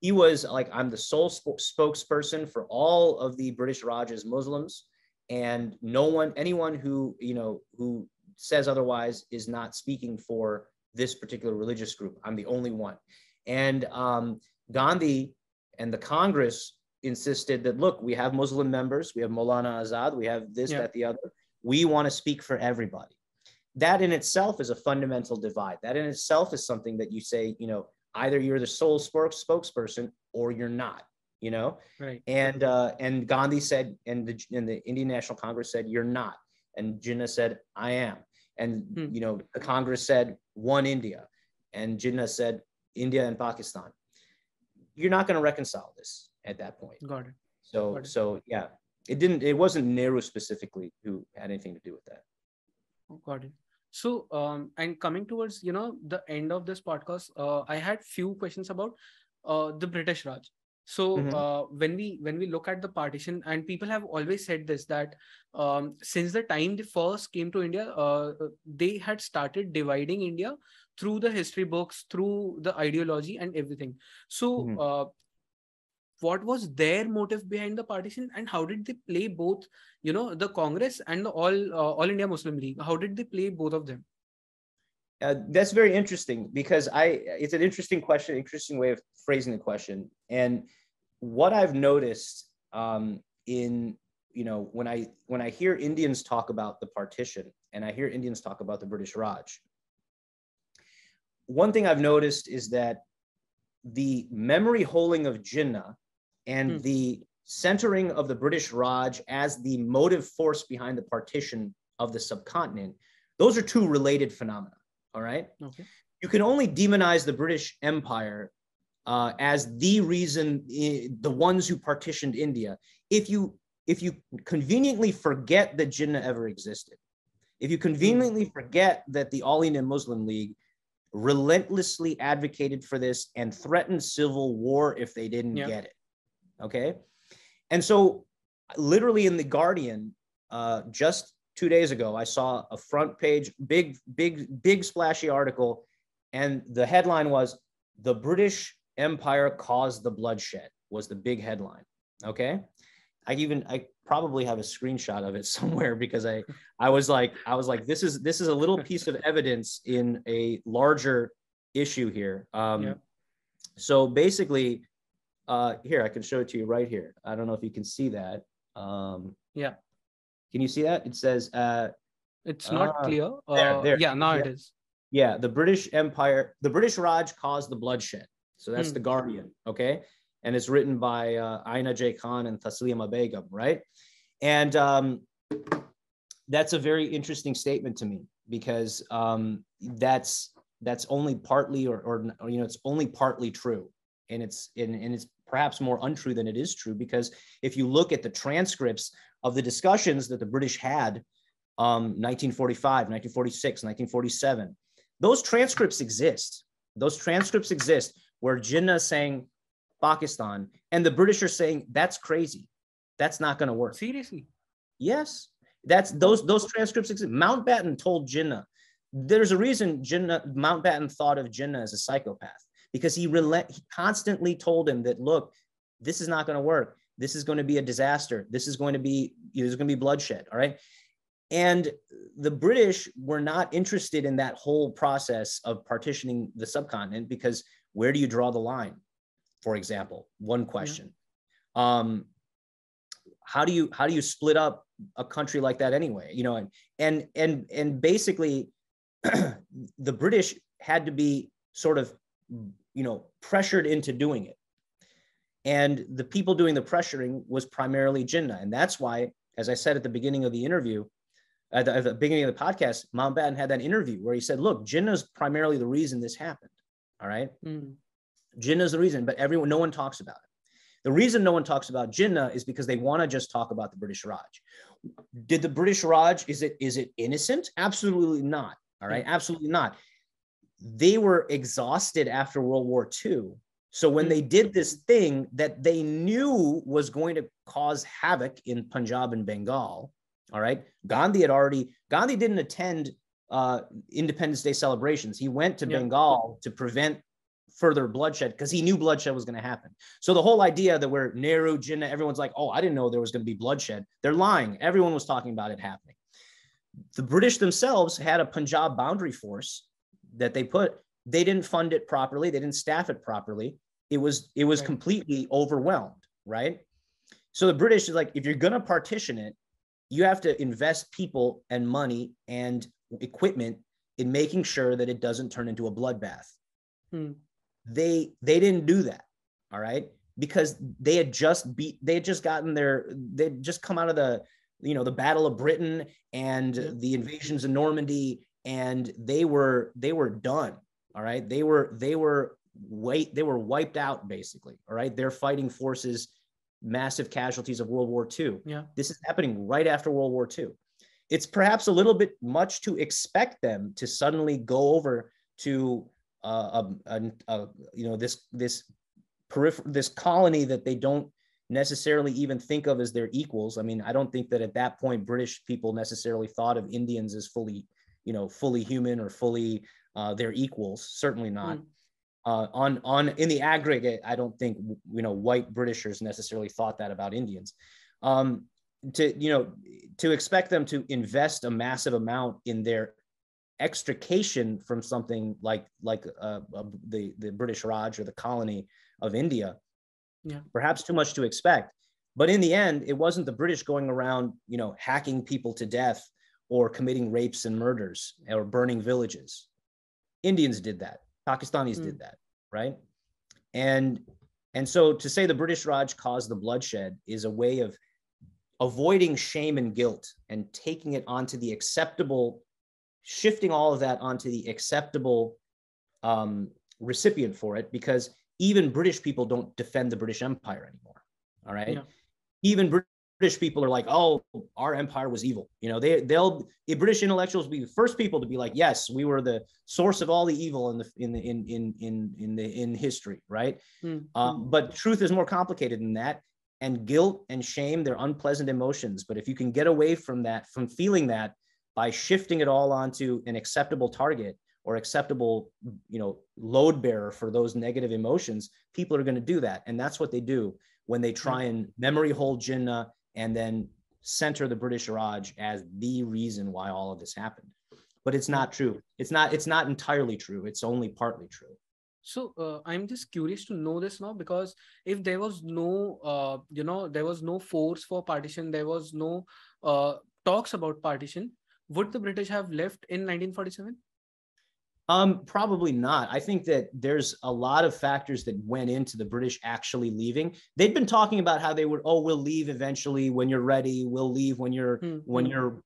he was like, "I'm the sole sp- spokesperson for all of the British Raj's Muslims." and no one anyone who you know who says otherwise is not speaking for this particular religious group. I'm the only one. And um, Gandhi and the Congress insisted that, look, we have Muslim members, we have Maulana Azad, we have this, yeah. that, the other. We want to speak for everybody. That in itself is a fundamental divide. That in itself is something that you say, you know, either you're the sole spokesperson or you're not you know right and uh and gandhi said and the and the indian national congress said you're not and jinnah said i am and hmm. you know, the Congress said one India, and Jinnah said India and Pakistan. You're not going to reconcile this at that point. Got it. So Got it. so yeah, it didn't. It wasn't Nehru specifically who had anything to do with that. Got it. So um, and coming towards you know the end of this podcast, uh, I had few questions about uh, the British Raj so mm-hmm. uh, when we when we look at the partition and people have always said this that um, since the time they first came to india uh, they had started dividing india through the history books through the ideology and everything so mm-hmm. uh, what was their motive behind the partition and how did they play both you know the congress and the all uh, all india muslim league how did they play both of them uh, that's very interesting because I it's an interesting question, interesting way of phrasing the question. And what I've noticed um, in you know when I when I hear Indians talk about the partition and I hear Indians talk about the British Raj, one thing I've noticed is that the memory holding of Jinnah and hmm. the centering of the British Raj as the motive force behind the partition of the subcontinent, those are two related phenomena. All right. Okay. You can only demonize the British Empire uh, as the reason, the ones who partitioned India. If you if you conveniently forget that Jinnah ever existed, if you conveniently forget that the All India Muslim League relentlessly advocated for this and threatened civil war if they didn't yep. get it, okay, and so literally in the Guardian, uh, just two days ago, I saw a front page, big, big, big splashy article, and the headline was "The British empire caused the bloodshed was the big headline. Okay. I even I probably have a screenshot of it somewhere because I I was like I was like this is this is a little piece of evidence in a larger issue here. Um, yeah. So basically, uh, here I can show it to you right here. I don't know if you can see that. Um, yeah. Can you see that? It says. Uh, it's not uh, clear. There, uh, there. Yeah, now yeah. it is. Yeah, the British Empire, the British Raj caused the bloodshed. So that's mm. The Guardian, okay? And it's written by uh, Aina J. Khan and Taslima Begum, right? And um, that's a very interesting statement to me because um, that's that's only partly or, or, or, you know it's only partly true and it's and, and it's perhaps more untrue than it is true because if you look at the transcripts of the discussions that the british had um, 1945 1946 1947 those transcripts exist those transcripts exist where Jinnah is saying Pakistan and the British are saying that's crazy. That's not going to work. Seriously? Yes. That's those those transcripts exist. Mountbatten told Jinnah. There's a reason Jinnah Mountbatten thought of Jinnah as a psychopath because he relent he constantly told him that look, this is not going to work. This is going to be a disaster. This is going to be there's going to be bloodshed. All right. And the British were not interested in that whole process of partitioning the subcontinent because where do you draw the line? For example, one question. Yeah. Um, how do you how do you split up a country like that anyway? You know, and and and and basically, the British had to be sort of you know, pressured into doing it. And the people doing the pressuring was primarily Jinnah. And that's why, as I said at the beginning of the interview, at the, at the beginning of the podcast, Mountbatten had that interview where he said, look, Jinnah's primarily the reason this happened. All right. Mm. Jinnah's the reason, but everyone, no one talks about it. The reason no one talks about Jinnah is because they want to just talk about the British Raj. Did the British Raj, is it, is it innocent? Absolutely not. All right. Mm. Absolutely not. They were exhausted after World War II so when they did this thing that they knew was going to cause havoc in Punjab and Bengal, all right, Gandhi had already Gandhi didn't attend uh, Independence Day celebrations. He went to Bengal to prevent further bloodshed because he knew bloodshed was going to happen. So the whole idea that we're Nehru, Jinnah, everyone's like, oh, I didn't know there was going to be bloodshed. They're lying. Everyone was talking about it happening. The British themselves had a Punjab boundary force that they put they didn't fund it properly they didn't staff it properly it was it was right. completely overwhelmed right so the british is like if you're going to partition it you have to invest people and money and equipment in making sure that it doesn't turn into a bloodbath hmm. they they didn't do that all right because they had just beat they had just gotten their they'd just come out of the you know the battle of britain and yeah. the invasions of normandy and they were they were done all right. They were, they were wait, they were wiped out basically. All right. They're fighting forces, massive casualties of World War II. Yeah. This is happening right after World War II. It's perhaps a little bit much to expect them to suddenly go over to uh, a, a, a, you know this this peripher- this colony that they don't necessarily even think of as their equals. I mean, I don't think that at that point British people necessarily thought of Indians as fully, you know, fully human or fully uh, their equals. Certainly not. Mm. Uh, on on in the aggregate, I don't think you know white Britishers necessarily thought that about Indians. Um, to you know to expect them to invest a massive amount in their extrication from something like like uh, uh, the the British Raj or the colony of India, yeah, perhaps too much to expect. But in the end, it wasn't the British going around, you know, hacking people to death or committing rapes and murders or burning villages. Indians did that. Pakistanis mm. did that, right? And and so to say the British Raj caused the bloodshed is a way of avoiding shame and guilt and taking it onto the acceptable, shifting all of that onto the acceptable um, recipient for it, because even British people don't defend the British Empire anymore. All right. Yeah. Even British people are like, oh, our empire was evil. You know, they they'll the British intellectuals will be the first people to be like, yes, we were the source of all the evil in the in the in in in in the in history, right? Mm-hmm. Um, but truth is more complicated than that. And guilt and shame, they're unpleasant emotions. But if you can get away from that, from feeling that by shifting it all onto an acceptable target or acceptable, you know, load bearer for those negative emotions, people are going to do that. And that's what they do when they try and memory hold Jinnah and then center the British Raj as the reason why all of this happened. But it's not true. It's not. It's not entirely true. It's only partly true. So uh, I'm just curious to know this now because if there was no, uh, you know, there was no force for partition, there was no uh, talks about partition, would the British have left in 1947? Um, probably not. I think that there's a lot of factors that went into the British actually leaving. They'd been talking about how they would, oh, we'll leave eventually when you're ready. We'll leave when you're mm-hmm. when you're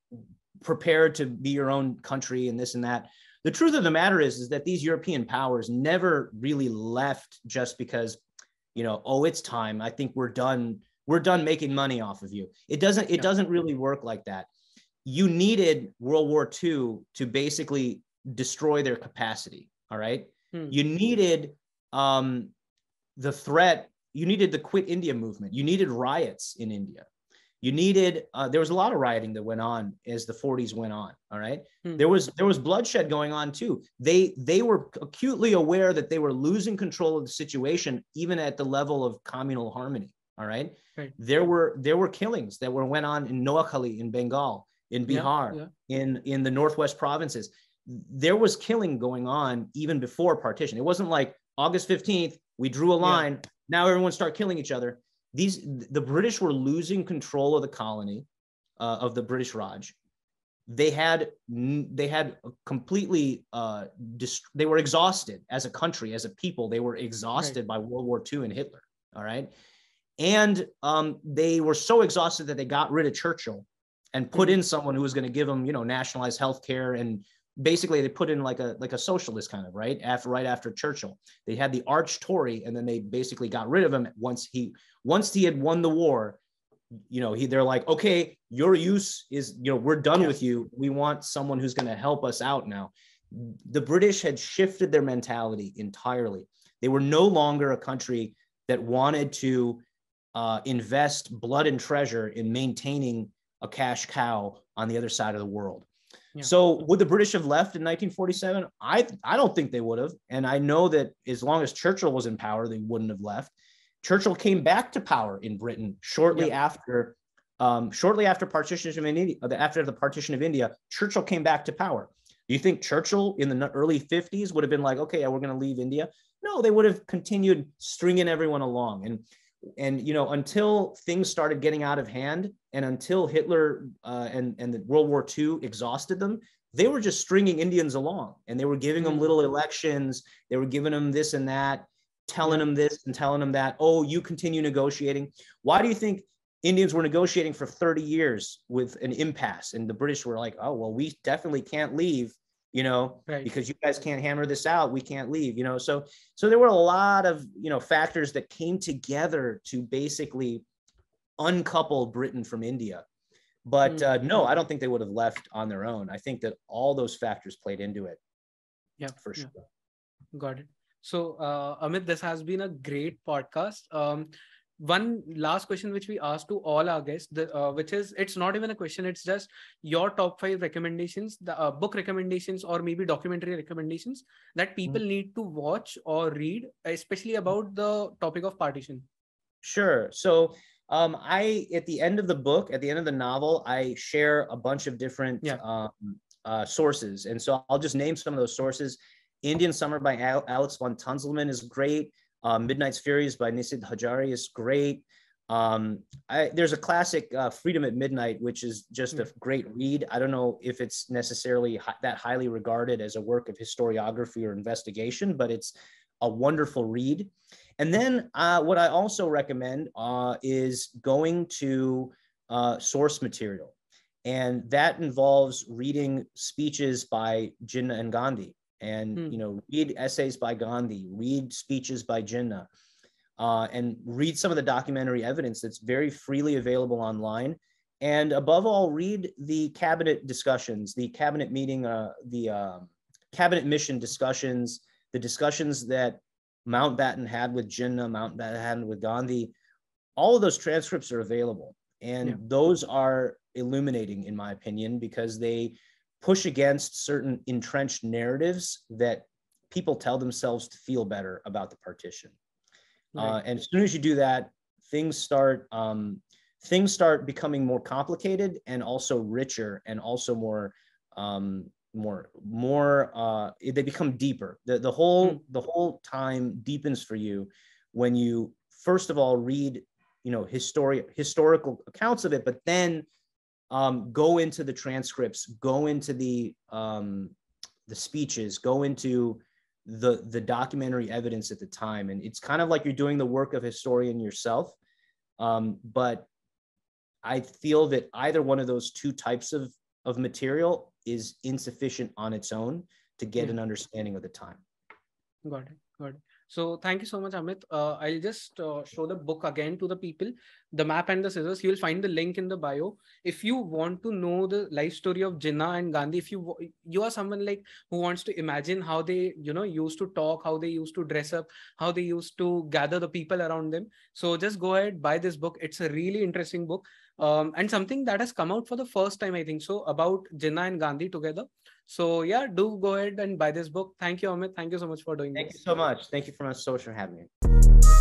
prepared to be your own country and this and that. The truth of the matter is, is that these European powers never really left just because, you know, oh, it's time. I think we're done. We're done making money off of you. It doesn't. It doesn't really work like that. You needed World War II to basically destroy their capacity. All right. Hmm. You needed um, the threat, you needed the quit India movement, you needed riots in India. You needed uh, there was a lot of rioting that went on as the 40s went on. All right. Hmm. There was there was bloodshed going on too. They they were acutely aware that they were losing control of the situation, even at the level of communal harmony. All right. right. There were there were killings that were went on in Noakhali in Bengal, in Bihar, yeah, yeah. in in the northwest provinces there was killing going on even before partition. It wasn't like August 15th, we drew a line, yeah. now everyone start killing each other. These the British were losing control of the colony uh, of the British Raj. they had they had completely uh, dist- they were exhausted as a country as a people they were exhausted right. by world war ii and hitler all right and um, they were so exhausted that they got rid of churchill and put mm-hmm. in someone who was going to give them you know nationalized health care and basically they put in like a like a socialist kind of right after right after churchill they had the arch tory and then they basically got rid of him once he once he had won the war you know, he they're like, okay, your use is, you know, we're done yeah. with you. We want someone who's going to help us out now. The British had shifted their mentality entirely. They were no longer a country that wanted to uh, invest blood and treasure in maintaining a cash cow on the other side of the world. Yeah. So would the British have left in 1947? I I don't think they would have, and I know that as long as Churchill was in power, they wouldn't have left. Churchill came back to power in Britain shortly after um, shortly after partition of India, after the partition of India, Churchill came back to power. Do you think Churchill in the early 50s would have been like, okay, we're going to leave India? No, they would have continued stringing everyone along. And, and you know, until things started getting out of hand and until Hitler uh, and, and the World War II exhausted them, they were just stringing Indians along and they were giving them mm. little elections. They were giving them this and that telling them this and telling them that. Oh, you continue negotiating. Why do you think Indians were negotiating for 30 years with an impasse? And the British were like, oh, well, we definitely can't leave, you know, right. because you guys can't hammer this out. We can't leave, you know. So, so there were a lot of, you know, factors that came together to basically uncouple Britain from India. But uh, no. I don't think they would have left on their own. I think that all those factors played into it. Yeah, for sure. Yeah. Got it. So, uh, Amit, this has been a great podcast. Um, one last question which we ask to all our guests the, uh, which is it's not even a question it's just your top five recommendations the uh, book recommendations or maybe documentary recommendations that people mm-hmm. need to watch or read especially about the topic of partition sure so um, i at the end of the book at the end of the novel i share a bunch of different yeah. um, uh, sources and so i'll just name some of those sources Indian Summer by Alex von Tunzelmann is great. Uh, Midnight's Furies by Nisid Hajari is great. Um, I, there's a classic, uh, Freedom at Midnight, which is just a great read. I don't know if it's necessarily hi- that highly regarded as a work of historiography or investigation, but it's a wonderful read. And then uh, what I also recommend uh, is going to uh, source material. And that involves reading speeches by Jinnah and Gandhi and hmm. you know read essays by gandhi read speeches by jinnah uh, and read some of the documentary evidence that's very freely available online and above all read the cabinet discussions the cabinet meeting uh, the uh, cabinet mission discussions the discussions that mountbatten had with jinnah mountbatten had with gandhi all of those transcripts are available and yeah. those are illuminating in my opinion because they push against certain entrenched narratives that people tell themselves to feel better about the partition. Right. Uh, and as soon as you do that, things start um, things start becoming more complicated and also richer and also more um, more more uh, they become deeper. The the whole mm. the whole time deepens for you when you first of all read you know histori- historical accounts of it, but then um, go into the transcripts, go into the um, the speeches, go into the the documentary evidence at the time, and it's kind of like you're doing the work of historian yourself. Um, but I feel that either one of those two types of of material is insufficient on its own to get yeah. an understanding of the time. Got it. Got it. So thank you so much, Amit. Uh, I'll just uh, show the book again to the people, the map and the scissors. You will find the link in the bio. If you want to know the life story of Jinnah and Gandhi, if you you are someone like who wants to imagine how they you know used to talk, how they used to dress up, how they used to gather the people around them. So just go ahead buy this book. It's a really interesting book um, and something that has come out for the first time, I think so, about Jinnah and Gandhi together. So yeah, do go ahead and buy this book. Thank you, Amit. Thank you so much for doing this. Thank this. you so much. Thank you for so much for having me.